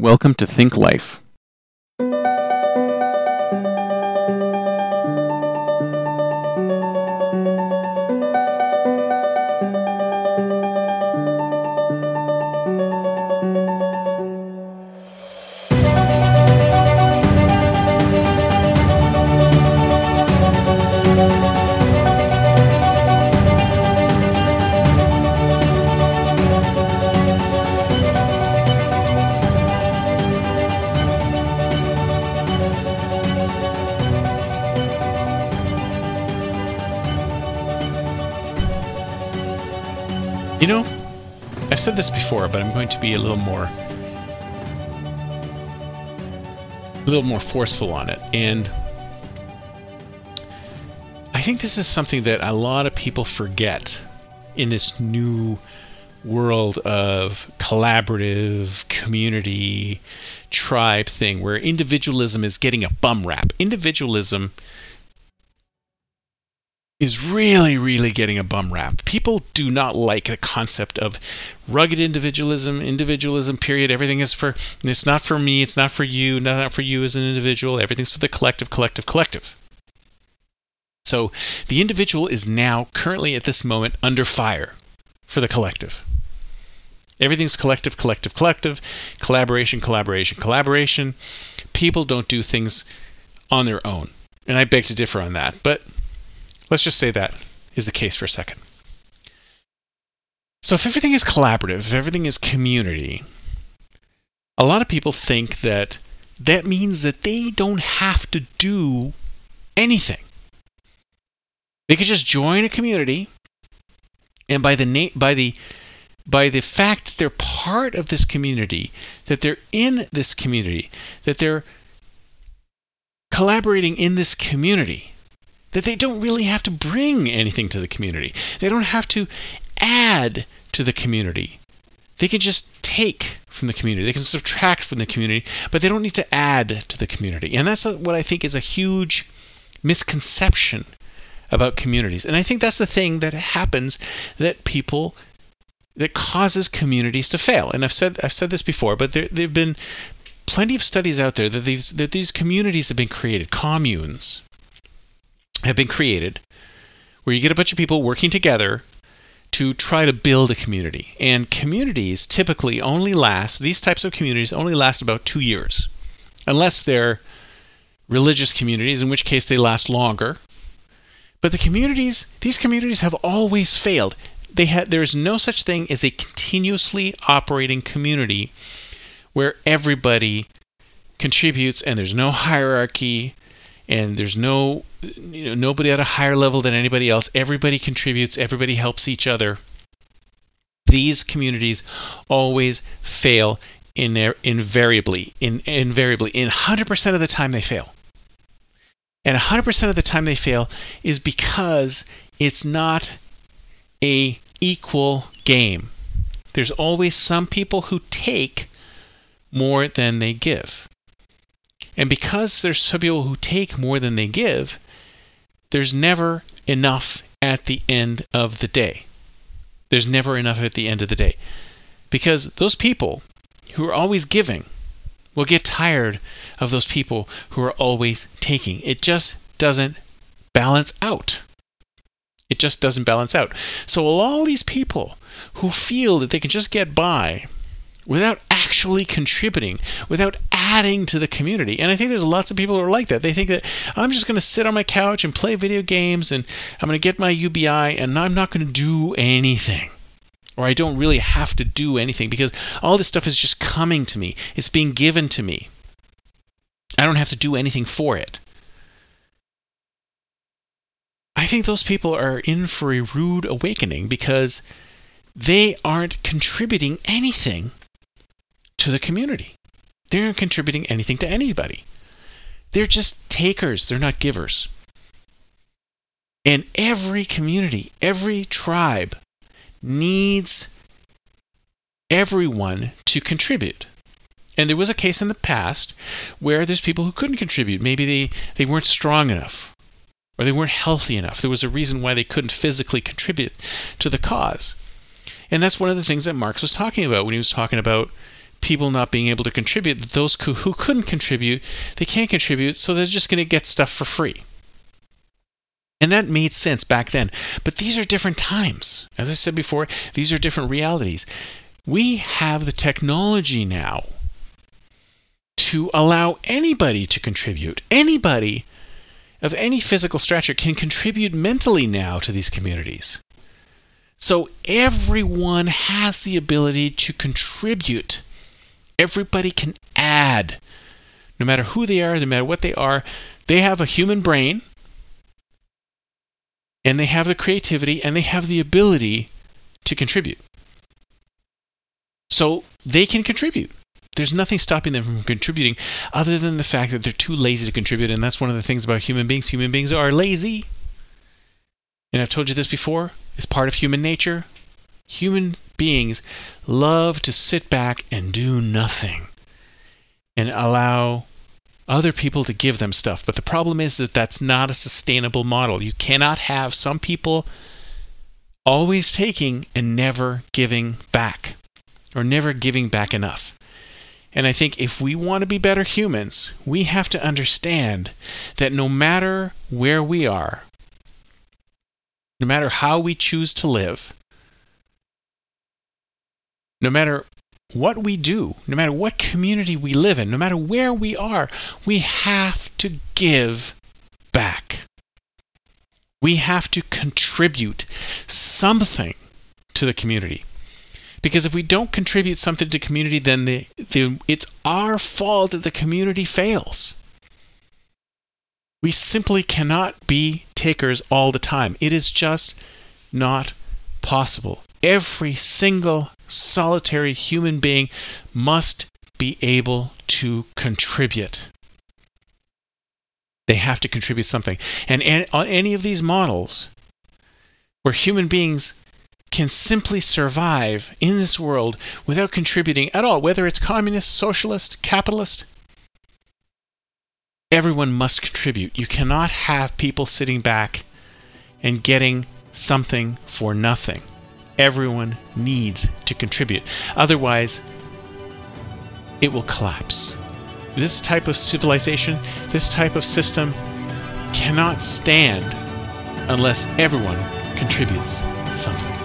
Welcome to Think Life. You know, I've said this before, but I'm going to be a little more a little more forceful on it. And I think this is something that a lot of people forget in this new world of collaborative community tribe thing where individualism is getting a bum rap. Individualism is really, really getting a bum rap. People do not like the concept of rugged individualism, individualism, period. Everything is for, it's not for me, it's not for you, not for you as an individual. Everything's for the collective, collective, collective. So the individual is now, currently at this moment, under fire for the collective. Everything's collective, collective, collective, collaboration, collaboration, collaboration. People don't do things on their own. And I beg to differ on that. But Let's just say that is the case for a second. So, if everything is collaborative, if everything is community, a lot of people think that that means that they don't have to do anything. They could just join a community, and by the na- by the by the fact that they're part of this community, that they're in this community, that they're collaborating in this community, that they don't really have to bring anything to the community. They don't have to add to the community. They can just take from the community. They can subtract from the community, but they don't need to add to the community. And that's what I think is a huge misconception about communities. And I think that's the thing that happens that people that causes communities to fail. And I've said I've said this before, but there there've been plenty of studies out there that these that these communities have been created, communes, have been created where you get a bunch of people working together to try to build a community. And communities typically only last, these types of communities only last about two years, unless they're religious communities, in which case they last longer. But the communities, these communities have always failed. Had, there is no such thing as a continuously operating community where everybody contributes and there's no hierarchy and there's no you know nobody at a higher level than anybody else. Everybody contributes. Everybody helps each other. These communities always fail in their invariably in invariably in 100% of the time they fail. And 100% of the time they fail is because it's not a equal game. There's always some people who take more than they give and because there's some people who take more than they give, there's never enough at the end of the day. There's never enough at the end of the day. Because those people who are always giving will get tired of those people who are always taking. It just doesn't balance out. It just doesn't balance out. So, all these people who feel that they can just get by without actually contributing, without adding to the community. And I think there's lots of people who are like that. They think that I'm just going to sit on my couch and play video games and I'm going to get my UBI and I'm not going to do anything. Or I don't really have to do anything because all this stuff is just coming to me. It's being given to me. I don't have to do anything for it. I think those people are in for a rude awakening because they aren't contributing anything to the community. They're not contributing anything to anybody. They're just takers, they're not givers. And every community, every tribe needs everyone to contribute. And there was a case in the past where there's people who couldn't contribute. Maybe they, they weren't strong enough or they weren't healthy enough. There was a reason why they couldn't physically contribute to the cause. And that's one of the things that Marx was talking about when he was talking about people not being able to contribute, those who, who couldn't contribute, they can't contribute, so they're just going to get stuff for free. And that made sense back then. But these are different times. As I said before, these are different realities. We have the technology now to allow anybody to contribute. Anybody of any physical stature can contribute mentally now to these communities. So everyone has the ability to contribute. Everybody can add. No matter who they are, no matter what they are, they have a human brain and they have the creativity and they have the ability to contribute. So they can contribute. There's nothing stopping them from contributing other than the fact that they're too lazy to contribute. And that's one of the things about human beings. Human beings are lazy. And I've told you this before, it's part of human nature. Human beings love to sit back and do nothing and allow other people to give them stuff. But the problem is that that's not a sustainable model. You cannot have some people always taking and never giving back, or never giving back enough. And I think if we want to be better humans, we have to understand that no matter where we are, no matter how we choose to live, no matter what we do, no matter what community we live in, no matter where we are, we have to give back. We have to contribute something to the community. Because if we don't contribute something to the community, then the, the, it's our fault that the community fails. We simply cannot be takers all the time. It is just not possible. Every single solitary human being must be able to contribute. They have to contribute something. And on any of these models, where human beings can simply survive in this world without contributing at all, whether it's communist, socialist, capitalist, everyone must contribute. You cannot have people sitting back and getting something for nothing. Everyone needs to contribute. Otherwise, it will collapse. This type of civilization, this type of system cannot stand unless everyone contributes something.